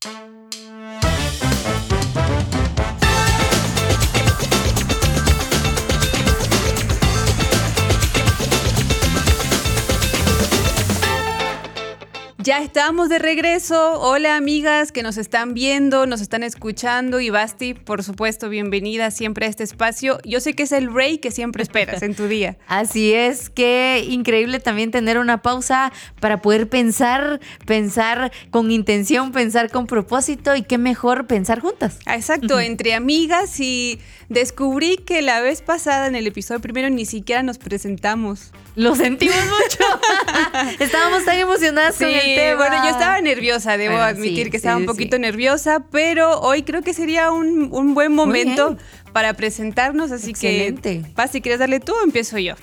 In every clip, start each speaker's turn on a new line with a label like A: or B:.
A: Thank you. Ya estamos de regreso. Hola amigas que nos están viendo, nos están escuchando y Basti, por supuesto, bienvenida siempre a este espacio. Yo sé que es el rey que siempre esperas en tu día.
B: Así es, qué increíble también tener una pausa para poder pensar, pensar con intención, pensar con propósito y qué mejor pensar juntas.
A: Ah, exacto, entre amigas y descubrí que la vez pasada en el episodio primero ni siquiera nos presentamos.
B: Lo sentimos mucho. Estábamos tan emocionadas con el tema.
A: Bueno, yo estaba nerviosa, debo admitir que estaba un poquito nerviosa, pero hoy creo que sería un, un buen momento para presentarnos, así
B: Excelente.
A: que, Paz, si quieres darle tú o empiezo yo.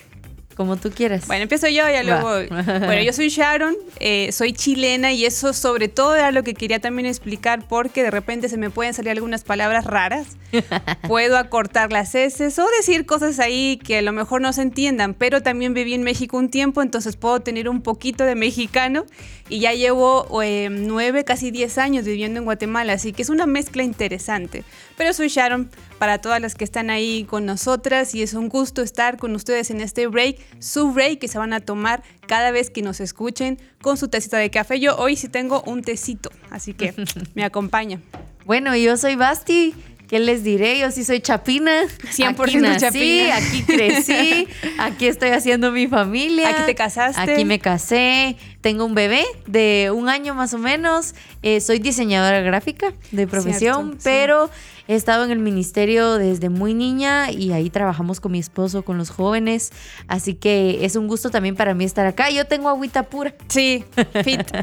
B: Como tú quieras.
A: Bueno, empiezo yo, ya luego. bueno, yo soy Sharon, eh, soy chilena y eso sobre todo era lo que quería también explicar porque de repente se me pueden salir algunas palabras raras. Puedo acortar las S o decir cosas ahí que a lo mejor no se entiendan, pero también viví en México un tiempo, entonces puedo tener un poquito de mexicano y ya llevo eh, nueve, casi diez años viviendo en Guatemala, así que es una mezcla interesante. Pero soy Sharon, para todas las que están ahí con nosotras y es un gusto estar con ustedes en este break, su break que se van a tomar cada vez que nos escuchen con su tacita de café. Yo hoy sí tengo un tecito, así que me acompaña.
B: Bueno, yo soy Basti. ¿Qué les diré? Yo sí soy chapina.
A: 100%
B: aquí nací,
A: chapina.
B: Aquí crecí, aquí estoy haciendo mi familia.
A: Aquí te casaste.
B: Aquí me casé. Tengo un bebé de un año más o menos. Eh, soy diseñadora gráfica de profesión,
A: Cierto, sí.
B: He estado en el ministerio desde muy niña y ahí trabajamos con mi esposo, con los jóvenes. Así que es un gusto también para mí estar acá. Yo tengo agüita pura.
A: Sí, fit.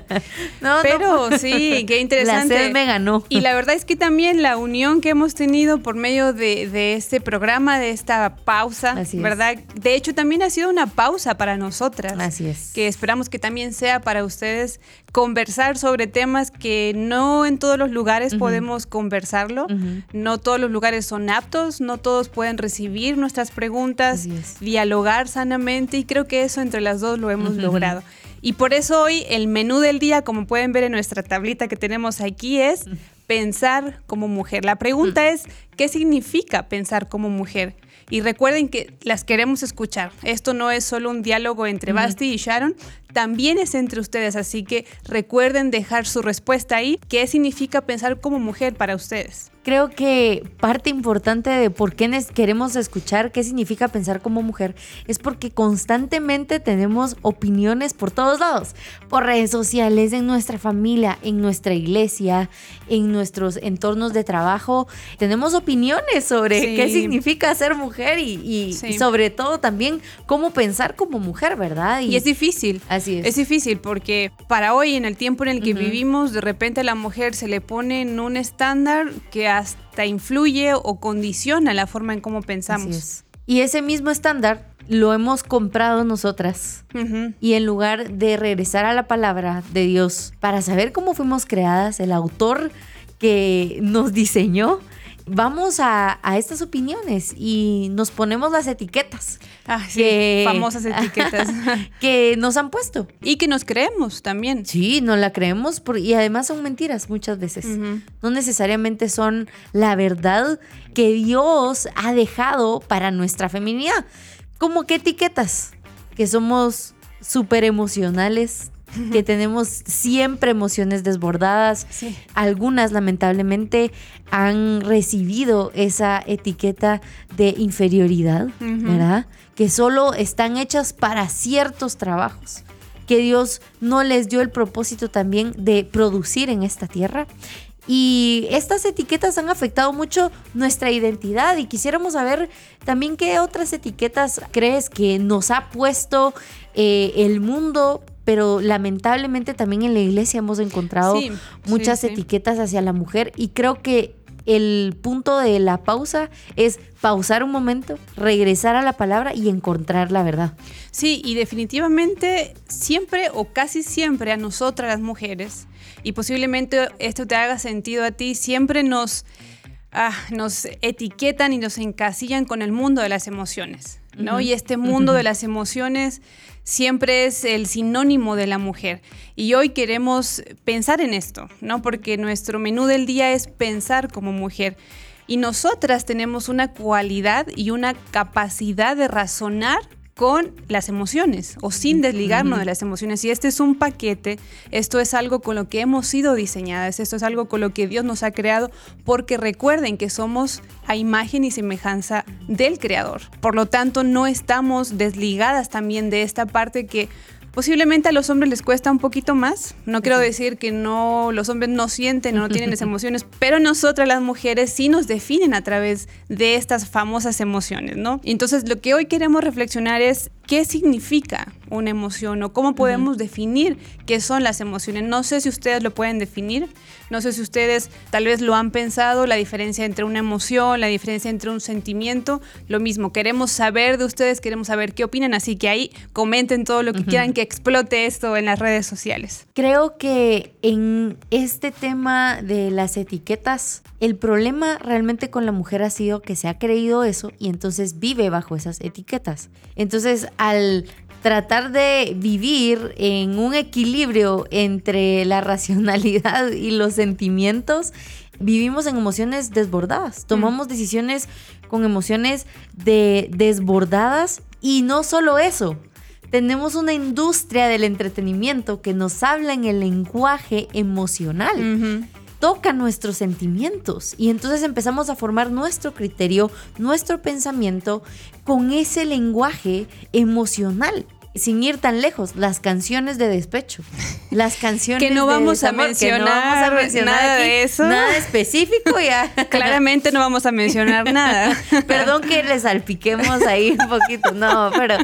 B: No, no,
A: Pero sí, qué interesante.
B: La sed me ganó.
A: Y la verdad es que también la unión que hemos tenido por medio de, de este programa, de esta pausa,
B: Así es.
A: ¿verdad? De hecho, también ha sido una pausa para nosotras.
B: Así es.
A: Que esperamos que también sea para ustedes conversar sobre temas que no en todos los lugares podemos conversarlo. No todos los lugares son aptos, no todos pueden recibir nuestras preguntas, dialogar sanamente y creo que eso entre las dos lo hemos logrado. Y por eso hoy el menú del día, como pueden ver en nuestra tablita que tenemos aquí, es pensar como mujer. La pregunta es, ¿qué significa pensar como mujer? Y recuerden que las queremos escuchar. Esto no es solo un diálogo entre Basti y Sharon, también es entre ustedes. Así que recuerden dejar su respuesta ahí. ¿Qué significa pensar como mujer para ustedes?
B: Creo que parte importante de por qué queremos escuchar qué significa pensar como mujer es porque constantemente tenemos opiniones por todos lados, por redes sociales, en nuestra familia, en nuestra iglesia, en nuestros entornos de trabajo. Tenemos opiniones sobre
A: Sí.
B: qué significa ser mujer y, y-
A: Sí.
B: y sobre todo también cómo pensar como mujer, ¿verdad?
A: Y es difícil.
B: Así es.
A: Es difícil porque para hoy, en el tiempo en el que vivimos, de repente a la mujer se le pone en un estándar que hasta influye o condiciona la forma en cómo pensamos.
B: Así es. Y ese mismo estándar lo hemos comprado nosotras. Y en lugar de regresar a la palabra de Dios para saber cómo fuimos creadas, el autor que nos diseñó, vamos a, a estas opiniones y nos ponemos las etiquetas
A: Ah, sí,
B: que-
A: famosas etiquetas.
B: que nos han puesto.
A: y que nos creemos también.
B: Sí, no la creemos por- y además son mentiras muchas veces. No necesariamente son la verdad que Dios ha dejado para nuestra feminidad. ¿Cómo qué etiquetas? Que somos súper emocionales, que tenemos siempre emociones desbordadas.
A: Sí.
B: Algunas lamentablemente han recibido esa etiqueta de inferioridad. ¿verdad? Que solo están hechas para ciertos trabajos que Dios no les dio el propósito también de producir en esta tierra. Y estas etiquetas han afectado mucho nuestra identidad y quisiéramos saber también qué otras etiquetas crees que nos ha puesto eh, el mundo, pero lamentablemente también en la iglesia hemos encontrado
A: Sí,
B: muchas
A: sí, sí.
B: etiquetas hacia la mujer y creo que el punto de la pausa es pausar un momento, regresar a la palabra y encontrar la verdad.
A: Sí, y definitivamente siempre o casi siempre a nosotras las mujeres, y posiblemente esto te haga sentido a ti, siempre nos, ah, nos etiquetan y nos encasillan con el mundo de las emociones. ¿No? Y este mundo de las emociones siempre es el sinónimo de la mujer. Y hoy queremos pensar en esto, ¿no? Porque nuestro menú del día es pensar como mujer. Y nosotras tenemos una cualidad y una capacidad de razonar con las emociones o sin desligarnos de las emociones. Y este es un paquete, esto es algo con lo que hemos sido diseñadas, esto es algo con lo que Dios nos ha creado, porque recuerden que somos a imagen y semejanza del Creador. Por lo tanto, no estamos desligadas también de esta parte que Posiblemente a los hombres les cuesta un poquito más. No quiero decir que no los hombres no sienten o no tienen esas emociones, pero nosotras las mujeres sí nos definen a través de estas famosas emociones, ¿no? Entonces, lo que hoy queremos reflexionar es qué significa una emoción o cómo podemos definir qué son las emociones. No sé si ustedes lo pueden definir, no sé si ustedes tal vez lo han pensado, la diferencia entre una emoción, la diferencia entre un sentimiento, lo mismo. Queremos saber de ustedes, queremos saber qué opinan, así que ahí comenten todo lo que quieran que explote esto en las redes sociales.
B: Creo que en este tema de las etiquetas, el problema realmente con la mujer ha sido que se ha creído eso y entonces vive bajo esas etiquetas. Entonces, al tratar de vivir en un equilibrio entre la racionalidad y los sentimientos, vivimos en emociones desbordadas, tomamos decisiones con emociones de desbordadas y no solo eso. Tenemos una industria del entretenimiento que nos habla en el lenguaje emocional toca nuestros sentimientos y entonces empezamos a formar nuestro criterio, nuestro pensamiento con ese lenguaje emocional. Sin ir tan lejos, las canciones de despecho, las canciones
A: que no vamos, a, mencionar, nada de eso,
B: nada específico ya.
A: Claramente no vamos a mencionar nada.
B: Perdón que le salpiquemos ahí un poquito, no, pero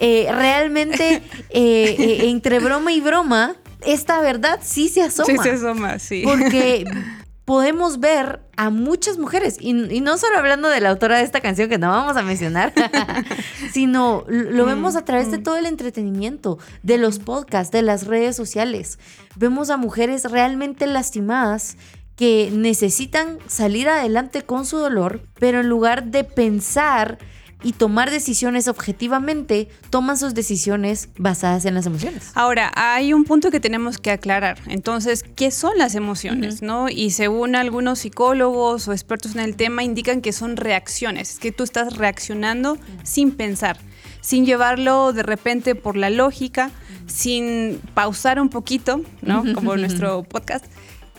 B: eh, realmente eh, eh, entre broma y broma esta verdad sí se asoma.
A: Sí se asoma, sí.
B: Porque podemos ver a muchas mujeres, y, no solo hablando de la autora de esta canción que no vamos a mencionar, sino lo mm, vemos a través de mm. todo el entretenimiento, de los podcasts, de las redes sociales. Vemos a mujeres realmente lastimadas que necesitan salir adelante con su dolor, pero en lugar de pensar y tomar decisiones objetivamente, toman sus decisiones basadas en las emociones.
A: Ahora, hay un punto que tenemos que aclarar. Entonces, ¿qué son las emociones? ¿no? Y según algunos psicólogos o expertos en el tema, indican que son reacciones, es que tú estás reaccionando sin pensar, sin llevarlo de repente por la lógica, sin pausar un poquito, ¿no? Como nuestro podcast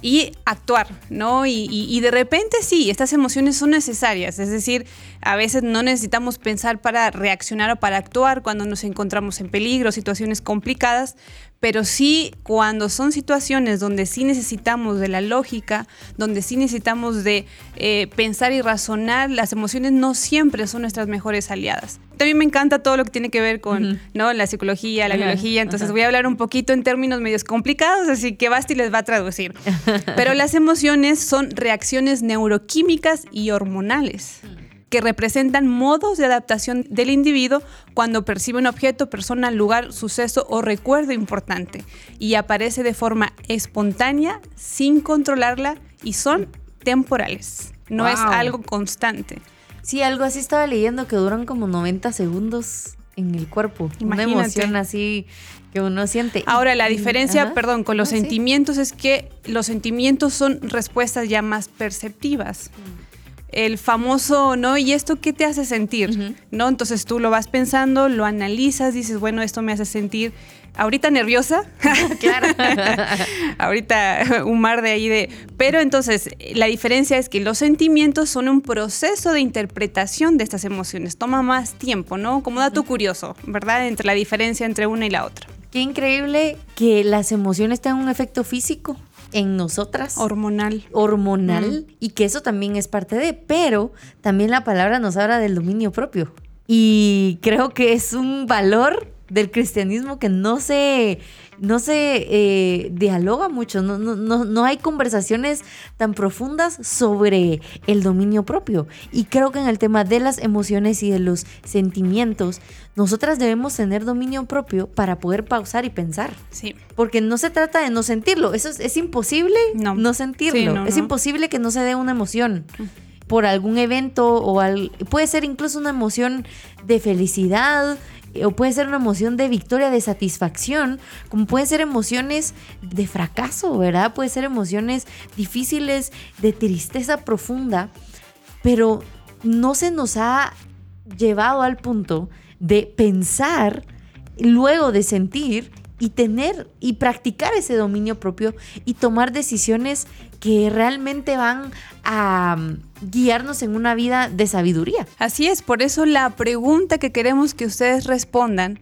A: y actuar, ¿no? Y, de repente sí, estas emociones son necesarias, es decir, a veces no necesitamos pensar para reaccionar o para actuar cuando nos encontramos en peligro, situaciones complicadas, pero sí cuando son situaciones donde sí necesitamos de la lógica, donde sí necesitamos de eh, pensar y razonar, las emociones no siempre son nuestras mejores aliadas. También me encanta todo lo que tiene que ver con ¿no? la psicología, la biología, entonces voy a hablar un poquito en términos medios complicados, así que Basti les va a traducir. Pero las emociones son reacciones neuroquímicas y hormonales que representan modos de adaptación del individuo cuando percibe un objeto, persona, lugar, suceso o recuerdo importante y aparece de forma espontánea, sin controlarla y son temporales. No es algo constante.
B: Sí, algo así estaba leyendo que duran como 90 segundos en el cuerpo. Una emoción así que uno siente.
A: Ahora, la diferencia, perdón, con los sentimientos es que los sentimientos son respuestas ya más perceptivas. Mm el famoso, ¿no? ¿Y esto qué te hace sentir? ¿No? Entonces tú lo vas pensando, lo analizas, dices, bueno, esto me hace sentir ahorita nerviosa, claro, ahorita un mar de ahí de... Pero entonces, la diferencia es que los sentimientos son un proceso de interpretación de estas emociones, toma más tiempo, ¿no? Como dato curioso, ¿verdad? Entre la diferencia entre una y la otra.
B: Qué increíble que las emociones tengan un efecto físico en nosotras.
A: Hormonal.
B: Hormonal. Y que eso también es parte de, pero también la palabra nos habla del dominio propio. Y creo que es un valor del cristianismo que no se no se eh, dialoga mucho, no, no, no, hay conversaciones tan profundas sobre el dominio propio. Y creo que en el tema de las emociones y de los sentimientos, nosotras debemos tener dominio propio para poder pausar y pensar.
A: Sí.
B: Porque no se trata de no sentirlo, eso es, imposible no, sentirlo, es imposible que no se dé una emoción. por algún evento o puede ser incluso una emoción de felicidad o puede ser una emoción de victoria, de satisfacción, como pueden ser emociones de fracaso, ¿verdad? Puede ser emociones difíciles, de tristeza profunda, pero no se nos ha llevado al punto de pensar, luego de sentir y tener y practicar ese dominio propio y tomar decisiones que realmente van a mm, guiarnos en una vida de sabiduría.
A: Así es, por eso la pregunta que queremos que ustedes respondan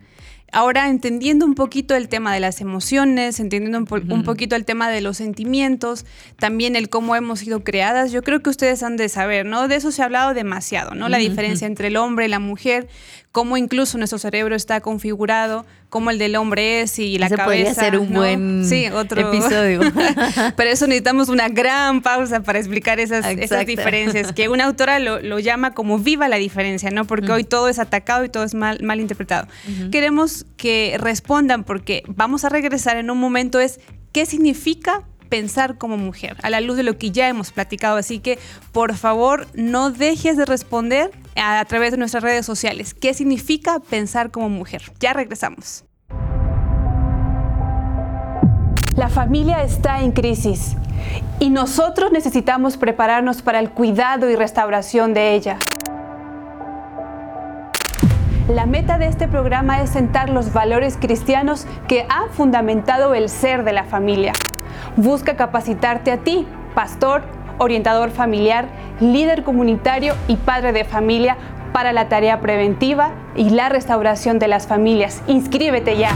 A: Ahora, entendiendo un poquito el tema de las emociones, entendiendo un, poquito el tema de los sentimientos, también el cómo hemos sido creadas, yo creo que ustedes han de saber, ¿no? De eso se ha hablado demasiado, ¿no? La diferencia entre el hombre y la mujer, cómo incluso nuestro cerebro está configurado, cómo el del hombre es y la Ese cabeza. Podría
B: ser un buen sí, otro... episodio.
A: Pero eso necesitamos una gran pausa para explicar esas, esas diferencias, que una autora lo, llama como viva la diferencia, ¿no? Porque hoy todo es atacado y todo es mal, mal interpretado. Queremos que respondan porque vamos a regresar en un momento es qué significa pensar como mujer, a la luz de lo que ya hemos platicado. Así que, por favor, no dejes de responder a, través de nuestras redes sociales. ¿Qué significa pensar como mujer? Ya regresamos. La familia está en crisis y nosotros necesitamos prepararnos para el cuidado y restauración de ella. La meta de este programa es sentar los valores cristianos que han fundamentado el ser de la familia. Busca capacitarte a ti, pastor, orientador familiar, líder comunitario y padre de familia para la tarea preventiva y la restauración de las familias. Inscríbete ya.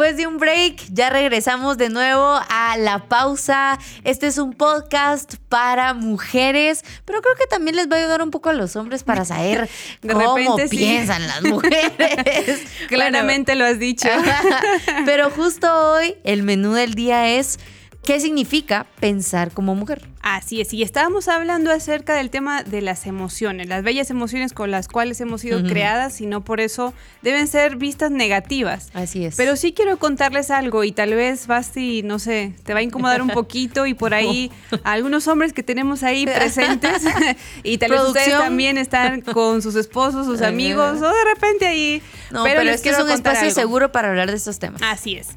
B: Después de un break, ya regresamos de nuevo a la pausa. Este es un podcast para mujeres, pero creo que también les va a ayudar un poco a los hombres para saber cómo piensan las mujeres.
A: Claramente lo has dicho.
B: pero justo hoy el menú del día es ¿Qué significa pensar como mujer?
A: Así es, y estábamos hablando acerca del tema de las emociones, las bellas emociones con las cuales hemos sido creadas y no por eso deben ser vistas negativas.
B: Así es.
A: Pero sí quiero contarles algo y tal vez Basti, no sé, te va a incomodar un poquito y por ahí algunos hombres que tenemos ahí presentes y tal vez ustedes también están con sus esposos, sus amigos o de repente ahí.
B: No, pero, es que es un espacio seguro para hablar de estos temas.
A: Así es.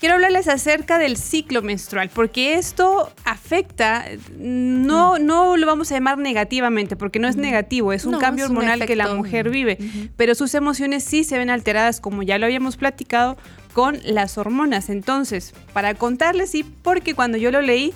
A: Quiero hablarles acerca del ciclo menstrual, porque esto afecta, no, no lo vamos a llamar negativamente, porque no es negativo, es un cambio hormonal que la mujer vive, pero sus emociones sí se ven alteradas, como ya lo habíamos platicado, con las hormonas. Entonces, para contarles, sí, porque cuando yo lo leí,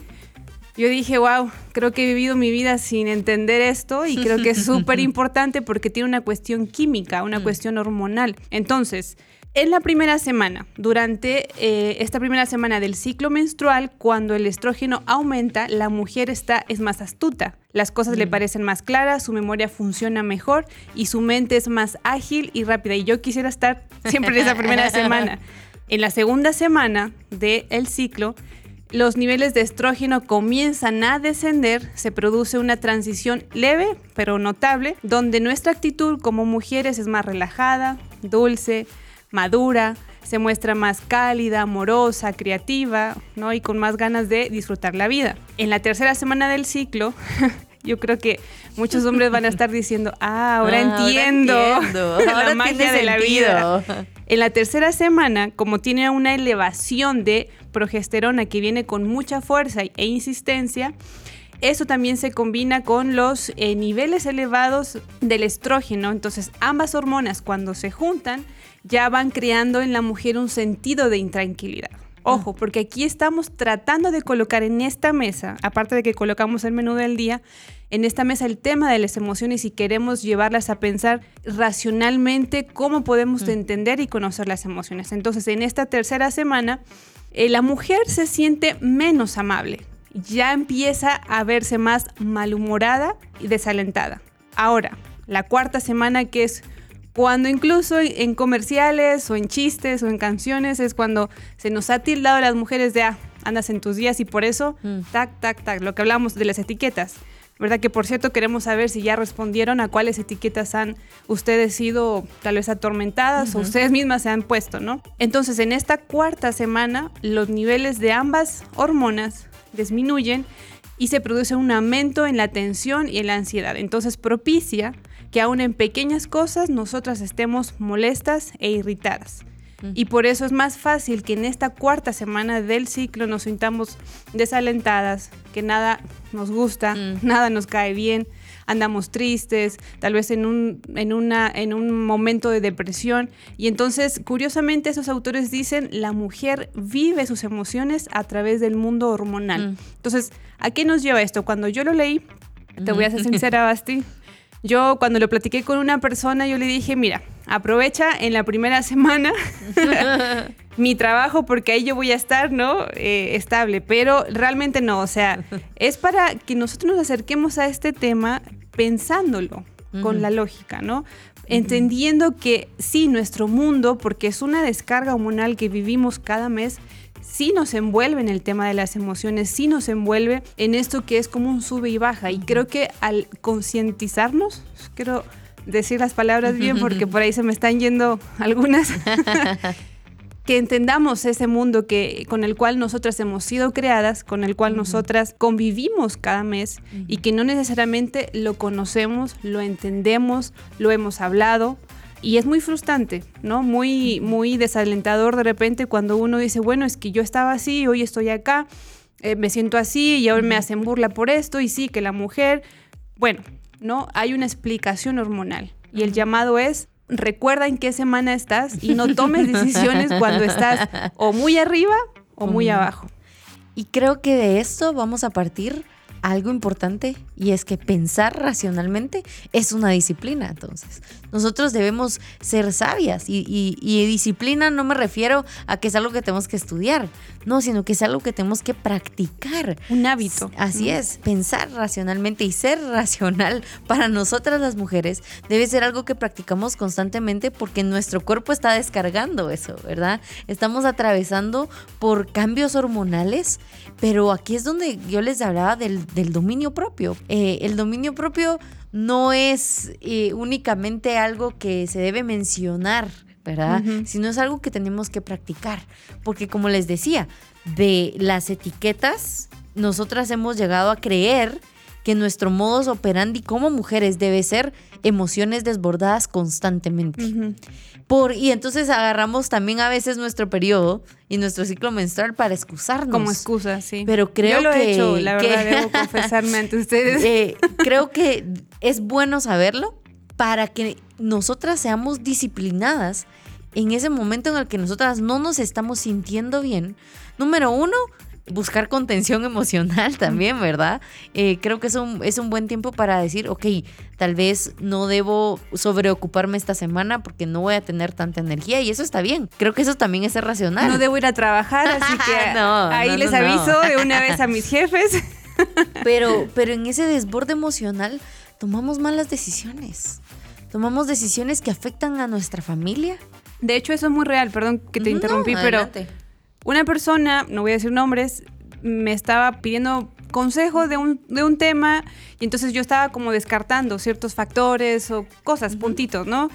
A: yo dije, wow, creo que he vivido mi vida sin entender esto y creo que es súper importante porque tiene una cuestión química, una cuestión hormonal. Entonces, en la primera semana, durante eh, esta primera semana del ciclo menstrual, cuando el estrógeno aumenta, la mujer está, es más astuta. Las cosas le mm. parecen más claras, su memoria funciona mejor y su mente es más ágil y rápida. Y yo quisiera estar siempre en esa primera semana. En la segunda semana del ciclo, los niveles de estrógeno comienzan a descender, se produce una transición leve pero notable, donde nuestra actitud como mujeres es más relajada, dulce, madura, se muestra más cálida, amorosa, creativa, ¿no? Y con más ganas de disfrutar la vida. En la tercera semana del ciclo, yo creo que muchos hombres van a estar diciendo, ah, ahora entiendo, la magia de la vida. En la tercera semana, como tiene una elevación de progesterona que viene con mucha fuerza e insistencia, eso también se combina con los eh, niveles elevados del estrógeno. Entonces, ambas hormonas cuando se juntan ya van creando en la mujer un sentido de intranquilidad. Ojo, mm. porque aquí estamos tratando de colocar en esta mesa, aparte de que colocamos el menú del día, en esta mesa el tema de las emociones y queremos llevarlas a pensar racionalmente cómo podemos mm. entender y conocer las emociones. Entonces, en esta tercera semana, eh, la mujer se siente menos amable ya empieza a verse más malhumorada y desalentada. Ahora, la cuarta semana que es cuando incluso en comerciales o en chistes o en canciones es cuando se nos ha tildado a las mujeres de, ah, andas en tus días y por eso, mm. tac, tac, tac, lo que hablamos de las etiquetas. ¿Verdad? Que por cierto queremos saber si ya respondieron a cuáles etiquetas han ustedes sido tal vez atormentadas o ustedes mismas se han puesto, ¿no? Entonces en esta cuarta semana los niveles de ambas hormonas disminuyen y se produce un aumento en la tensión y en la ansiedad. Entonces propicia que aún en pequeñas cosas nosotras estemos molestas e irritadas. Y por eso es más fácil que en esta cuarta semana del ciclo nos sintamos desalentadas, que nada nos gusta, mm. nada nos cae bien, andamos tristes, tal vez en un, en, una, en un momento de depresión. Y entonces, curiosamente, esos autores dicen, la mujer vive sus emociones a través del mundo hormonal. Mm. Entonces, ¿a qué nos lleva esto? Cuando yo lo leí, te voy a ser sincera, Basti, yo cuando lo platiqué con una persona, yo le dije, mira, aprovecha en la primera semana mi trabajo porque ahí yo voy a estar, ¿no? Eh, estable, pero realmente no, o sea, es para que nosotros nos acerquemos a este tema pensándolo con la lógica, ¿no? Entendiendo que sí, nuestro mundo, porque es una descarga hormonal que vivimos cada mes, sí nos envuelve en el tema de las emociones, sí nos envuelve en esto que es como un sube y baja. Y creo que al concientizarnos, quiero decir las palabras bien porque por ahí se me están yendo algunas. que entendamos ese mundo que, con el cual nosotras hemos sido creadas, con el cual nosotras convivimos cada mes y que no necesariamente lo conocemos, lo entendemos, lo hemos hablado, y es muy frustrante, ¿no? Muy, muy desalentador de repente cuando uno dice, bueno, es que yo estaba así, hoy estoy acá, eh, me siento así y ahora me hacen burla por esto y sí, que la mujer, bueno, ¿no? Hay una explicación hormonal y el llamado es, recuerda en qué semana estás y no tomes decisiones cuando estás o muy arriba o muy abajo.
B: Y creo que de esto vamos a partir algo importante y es que pensar racionalmente es una disciplina. Entonces, nosotros debemos ser sabias y, y, disciplina no me refiero a que es algo que tenemos que estudiar, no, sino que es algo que tenemos que practicar.
A: Un hábito.
B: Así es, pensar racionalmente y ser racional para nosotras las mujeres debe ser algo que practicamos constantemente porque nuestro cuerpo está descargando eso, ¿verdad? Estamos atravesando por cambios hormonales, pero aquí es donde yo les hablaba del, dominio propio. Eh, el dominio propio no es eh, únicamente algo que se debe mencionar ¿verdad? Sino es algo que tenemos que practicar. Porque como les decía, de las etiquetas, nosotras hemos llegado a creer que nuestro modus operandi como mujeres debe ser emociones desbordadas constantemente. Por, y entonces agarramos también a veces nuestro periodo y nuestro ciclo menstrual para excusarnos.
A: Como excusa, sí.
B: Pero creo
A: Yo lo
B: que.
A: He hecho, la verdad, debo confesarme ante ustedes.
B: Eh, creo que es bueno saberlo para que nosotras seamos disciplinadas en ese momento en el que nosotras no nos estamos sintiendo bien. Número uno, buscar contención emocional también, ¿verdad? Eh, creo que es un, es un buen tiempo para decir, ok, tal vez no debo sobreocuparme esta semana porque no voy a tener tanta energía y eso está bien. Creo que eso también es racional.
A: No debo ir a trabajar, así que ahí les aviso de una vez a mis jefes.
B: pero, pero en ese desborde emocional tomamos malas decisiones. Tomamos decisiones que afectan a nuestra familia.
A: De hecho, eso es muy real, perdón que te interrumpí, pero una persona, no voy a decir nombres, me estaba pidiendo consejo de un, de un tema y entonces yo estaba como descartando ciertos factores o cosas, puntitos, ¿no?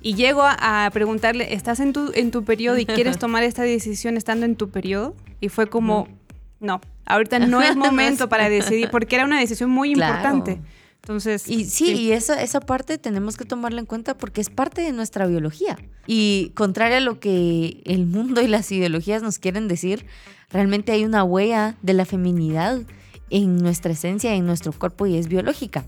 A: Y llego a, preguntarle, ¿estás en tu, en tu periodo y quieres tomar esta decisión estando en tu periodo? Y fue como, no, ahorita no es momento para decidir, porque era una decisión muy importante. Entonces,
B: y sí, y esa, esa parte tenemos que tomarla en cuenta porque es parte de nuestra biología. Y contrario a lo que el mundo y las ideologías nos quieren decir, realmente hay una huella de la feminidad en nuestra esencia, en nuestro cuerpo y es biológica.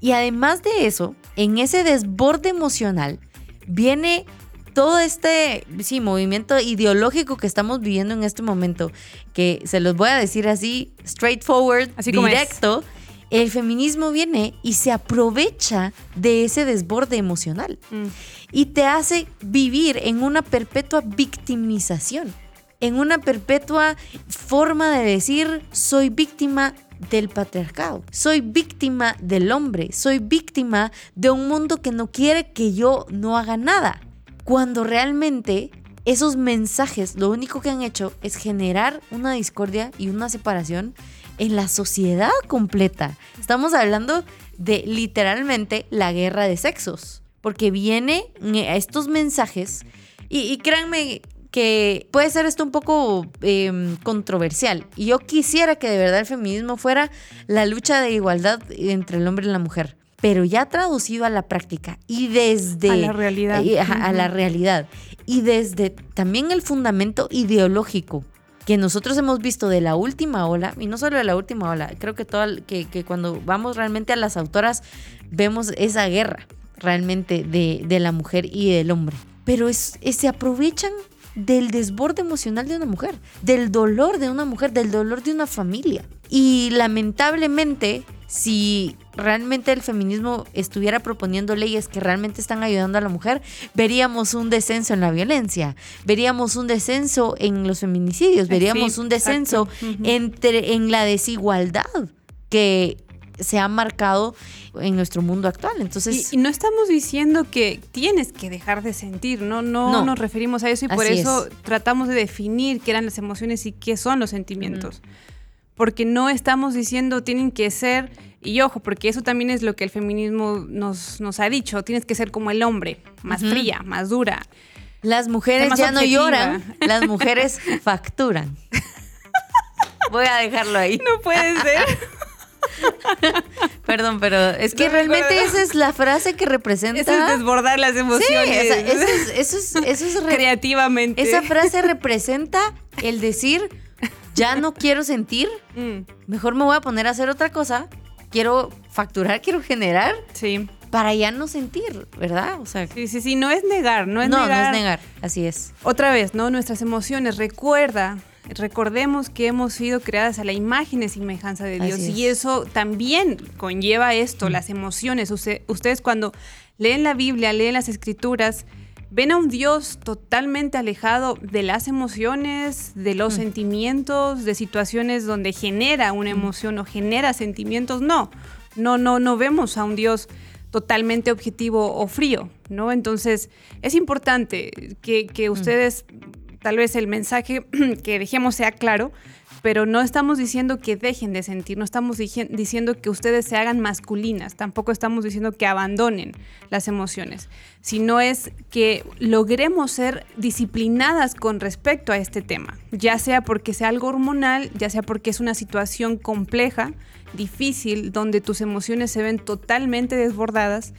B: Y además de eso, en ese desborde emocional viene todo este sí, movimiento ideológico que estamos viviendo en este momento, que se los voy a decir así, straightforward, así directo el feminismo viene y se aprovecha de ese desborde emocional mm. y te hace vivir en una perpetua victimización. en una perpetua forma de decir soy víctima del patriarcado, soy víctima del hombre, soy víctima de un mundo que no quiere que yo no haga nada. Cuando realmente esos mensajes lo único que han hecho es generar una discordia y una separación en la sociedad completa. Estamos hablando de literalmente la guerra de sexos, porque viene a estos mensajes y, créanme que puede ser esto un poco em, controversial. Y yo quisiera que de verdad el feminismo fuera la lucha de igualdad entre el hombre y la mujer pero ya traducido a la práctica y desde
A: a la realidad.
B: a, la realidad y desde también el fundamento ideológico que nosotros hemos visto de la última ola, y no solo de la última ola, creo que, toda, que, que cuando vamos realmente a las autoras vemos esa guerra realmente de, de la mujer y del hombre. Pero es, se aprovechan del desborde emocional de una mujer, del dolor de una mujer, del dolor de una familia. Y lamentablemente si realmente el feminismo estuviera proponiendo leyes que realmente están ayudando a la mujer, veríamos un descenso en la violencia, veríamos un descenso en los feminicidios, veríamos un descenso entre, en la desigualdad que se ha marcado en nuestro mundo actual. Entonces,
A: y, no estamos diciendo que tienes que dejar de sentir, no, no, nos referimos a eso y por eso tratamos de definir qué eran las emociones y qué son los sentimientos porque no estamos diciendo tienen que ser, y ojo, porque eso también es lo que el feminismo nos, nos ha dicho, tienes que ser como el hombre, más fría, más dura.
B: Las mujeres ya no lloran, las mujeres facturan. Voy a dejarlo ahí.
A: No puede ser.
B: Perdón, pero es que realmente esa es la frase que representa.
A: Eso es desbordar las emociones.
B: Sí, eso, es, eso, es, eso es
A: creativamente.
B: Esa frase representa el decir ya no quiero sentir, mm. mejor me voy a poner a hacer otra cosa. Quiero facturar, quiero generar.
A: Sí.
B: Para ya no sentir, ¿verdad?
A: O sea, sí, sí, sí, no es negar, no es negar.
B: No, no es negar, así es.
A: Otra vez, ¿no? Nuestras emociones, recuerda, recordemos que hemos sido creadas a la imagen y semejanza de Dios y eso también conlleva esto, mm. las emociones. ustedes cuando leen la Biblia, leen las escrituras, ven a un Dios totalmente alejado de las emociones, de los mm. sentimientos, de situaciones donde genera una mm. emoción o genera sentimientos. No, no, no, no vemos a un Dios totalmente objetivo o frío, ¿no? Entonces, es importante que, que mm. Tal vez el mensaje que dejemos sea claro, pero no estamos diciendo que dejen de sentir, no estamos diciendo que ustedes se hagan masculinas, tampoco estamos diciendo que abandonen las emociones, sino es que logremos ser disciplinadas con respecto a este tema, ya sea porque sea algo hormonal, ya sea porque es una situación compleja, difícil, donde tus emociones se ven totalmente desbordadas.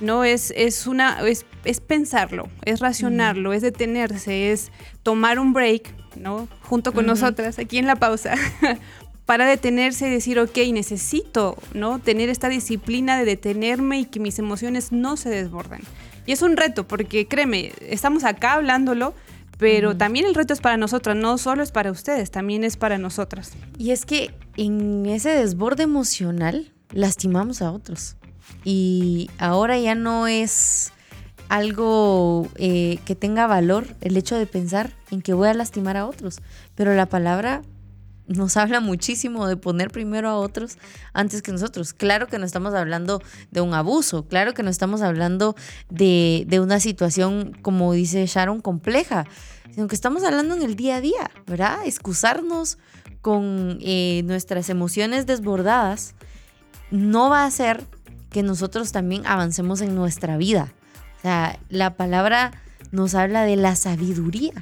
A: No es, es una, es, es pensarlo, es racionarlo, es detenerse, es tomar un break, ¿no? Junto con nosotras, aquí en la pausa, para detenerse y decir, ok, necesito, ¿no? Tener esta disciplina de detenerme y que mis emociones no se desborden. Y es un reto, porque créeme, estamos acá hablándolo, pero también el reto es para nosotras, no solo es para ustedes, también es para nosotras.
B: Y es que en ese desborde emocional lastimamos a otros. Y ahora ya no es algo eh, que tenga valor el hecho de pensar en que voy a lastimar a otros. Pero la palabra nos habla muchísimo de poner primero a otros antes que nosotros. Claro que no estamos hablando de un abuso, claro que no estamos hablando de, una situación, como dice Sharon, compleja, sino que estamos hablando en el día a día, ¿verdad? Excusarnos con eh, nuestras emociones desbordadas no va a hacer que nosotros también avancemos en nuestra vida sea, la palabra nos habla de la sabiduría.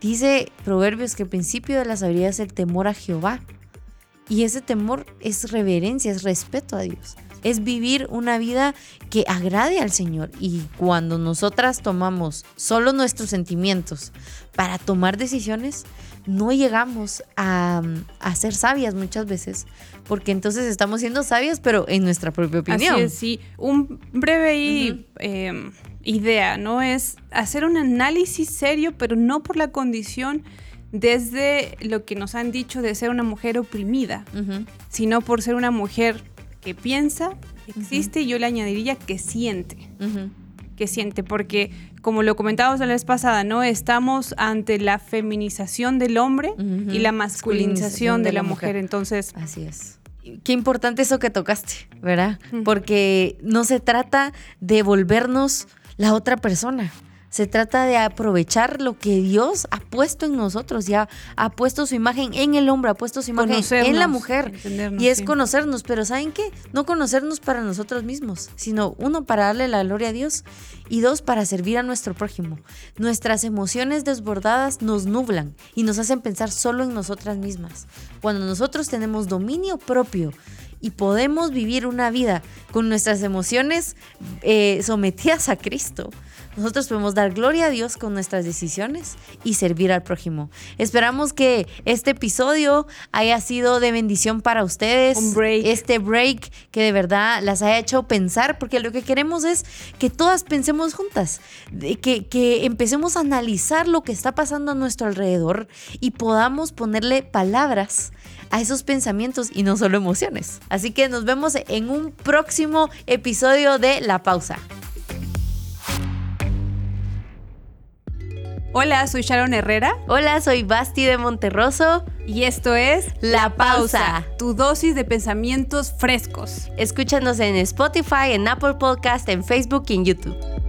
B: Dice Proverbios que el principio de la sabiduría es el temor a Jehová. Y ese temor es reverencia, es respeto a Dios. Es vivir una vida que agrade al Señor. Y cuando nosotras tomamos solo nuestros sentimientos para tomar decisiones, no llegamos a, ser sabias muchas veces, porque entonces estamos siendo sabias, pero en nuestra propia opinión.
A: Así es, sí. Un breve em, idea, ¿no? Es hacer un análisis serio, pero no por la condición desde lo que nos han dicho de ser una mujer oprimida, sino por ser una mujer que piensa, existe y yo le añadiría que siente. Que siente, porque como lo comentábamos la vez pasada, ¿no? Estamos ante la feminización del hombre y la masculinización de, la, mujer. Entonces.
B: Así es. Qué importante eso que tocaste, ¿verdad? Porque no se trata de volvernos la otra persona. Se trata de aprovechar lo que Dios ha puesto en nosotros, ya ha puesto su imagen en el hombre, ha puesto su imagen en la mujer. Y es conocernos, pero ¿saben qué? No conocernos para nosotros mismos, sino uno para darle la gloria a Dios y dos para servir a nuestro prójimo. Nuestras emociones desbordadas nos nublan y nos hacen pensar solo en nosotras mismas. Cuando nosotros tenemos dominio propio, y podemos vivir una vida con nuestras emociones eh, sometidas a Cristo, nosotros podemos dar gloria a Dios con nuestras decisiones y servir al prójimo. Esperamos que este episodio haya sido de bendición para ustedes.
A: Un break.
B: Este break que de verdad las haya hecho pensar, porque lo que queremos es que todas pensemos juntas, que, que empecemos a analizar lo que está pasando a nuestro alrededor y podamos ponerle palabras a esos pensamientos y no solo emociones. Así que nos vemos en un próximo episodio de La Pausa.
A: Hola, soy Sharon Herrera.
B: Hola, soy Basti de Monterroso.
A: Y esto es
B: La Pausa,
A: tu dosis de pensamientos frescos.
B: Escúchanos en Spotify, en Apple Podcast, en Facebook y en YouTube.